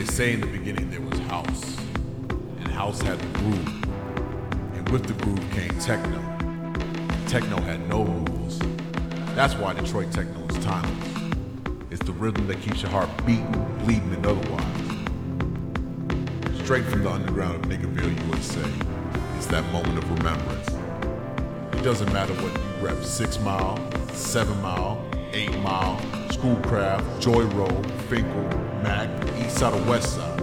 They say in the beginning there was house, and house had the groove, and with the groove came techno. Techno had no rules. That's why Detroit techno is timeless. It's the rhythm that keeps your heart beating, bleeding, and otherwise. Straight from the underground of Niggerville, USA, it's that moment of remembrance. It doesn't matter what you rep Six Mile, Seven Mile, Eight Mile, Schoolcraft, Joy Road, Fenkell, Mack, East Side or West Side.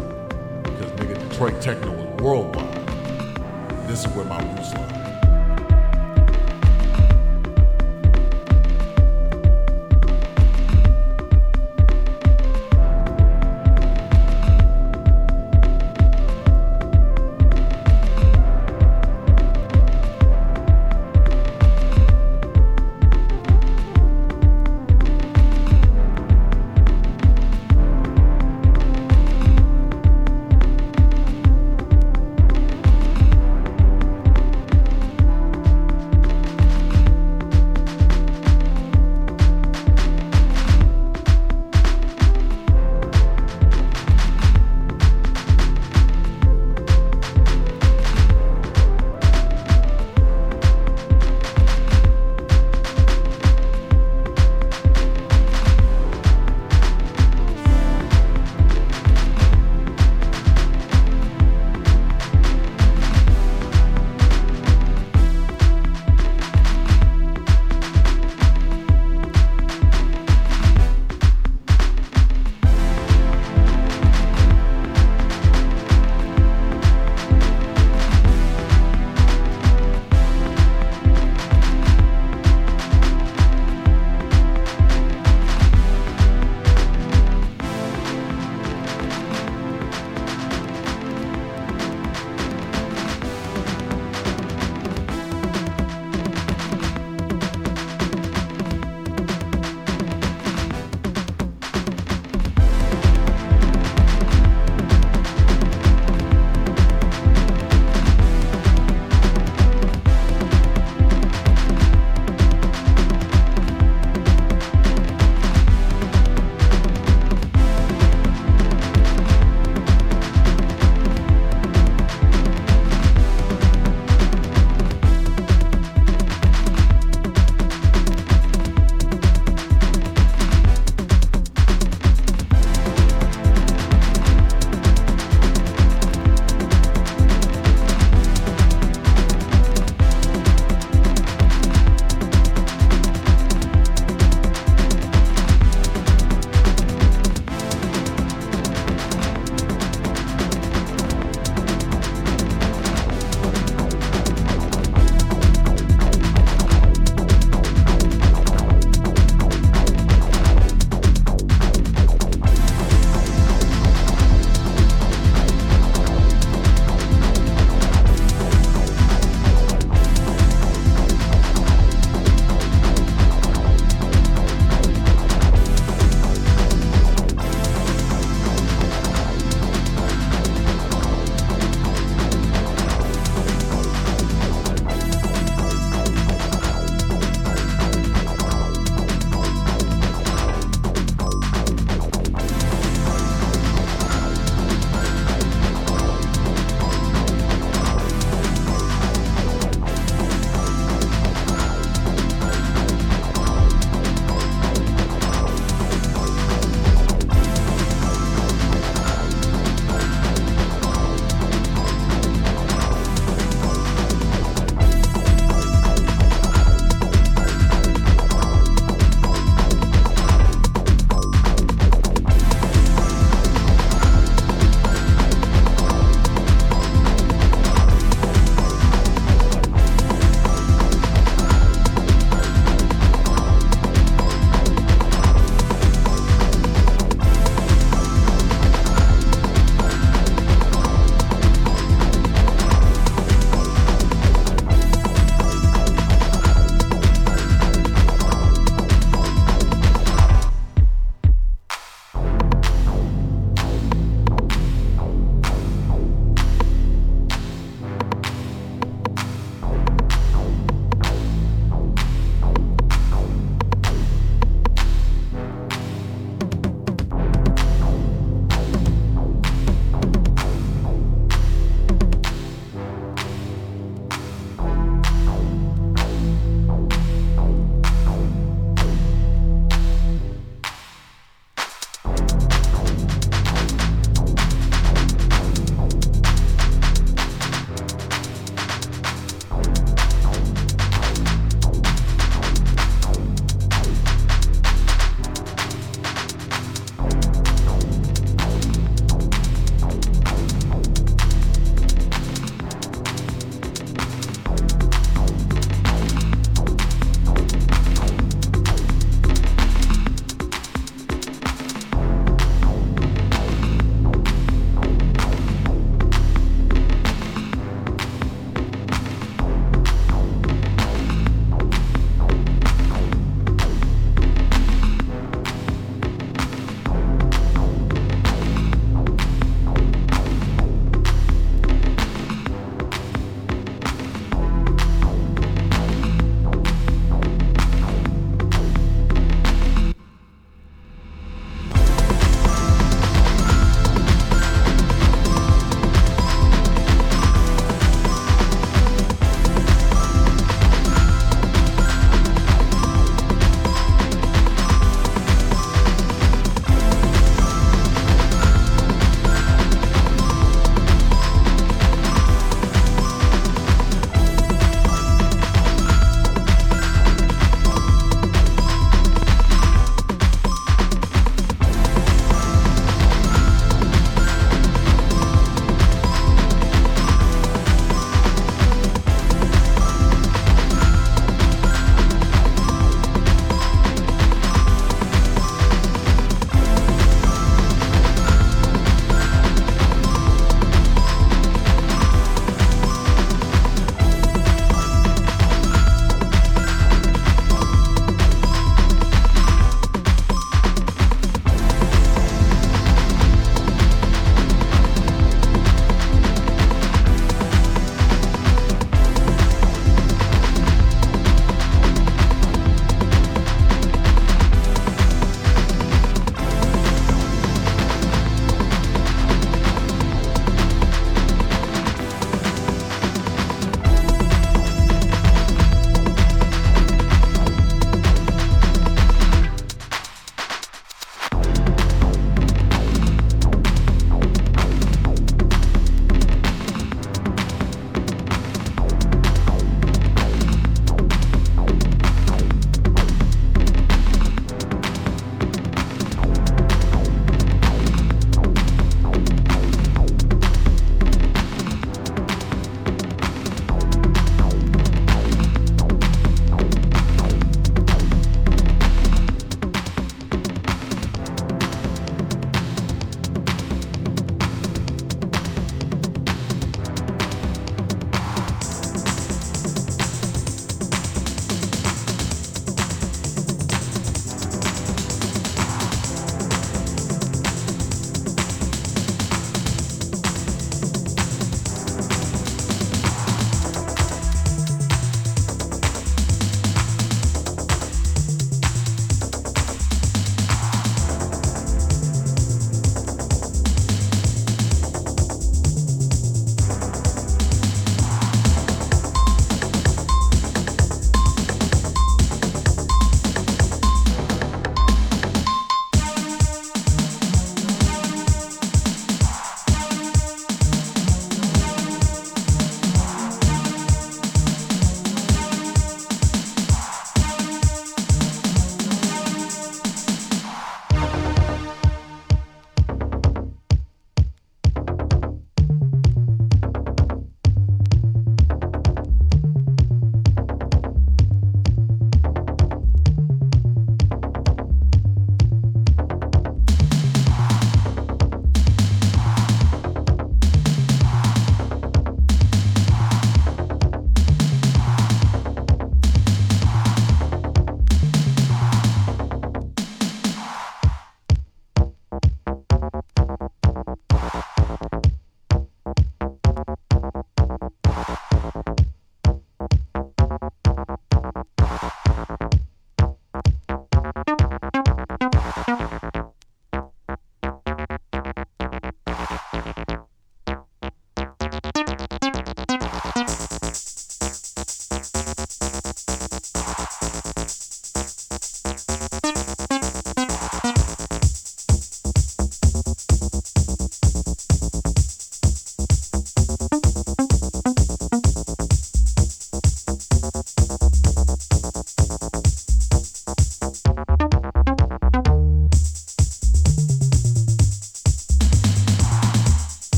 Because nigga, Detroit techno is worldwide. This is where my roots lie.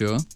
Sure?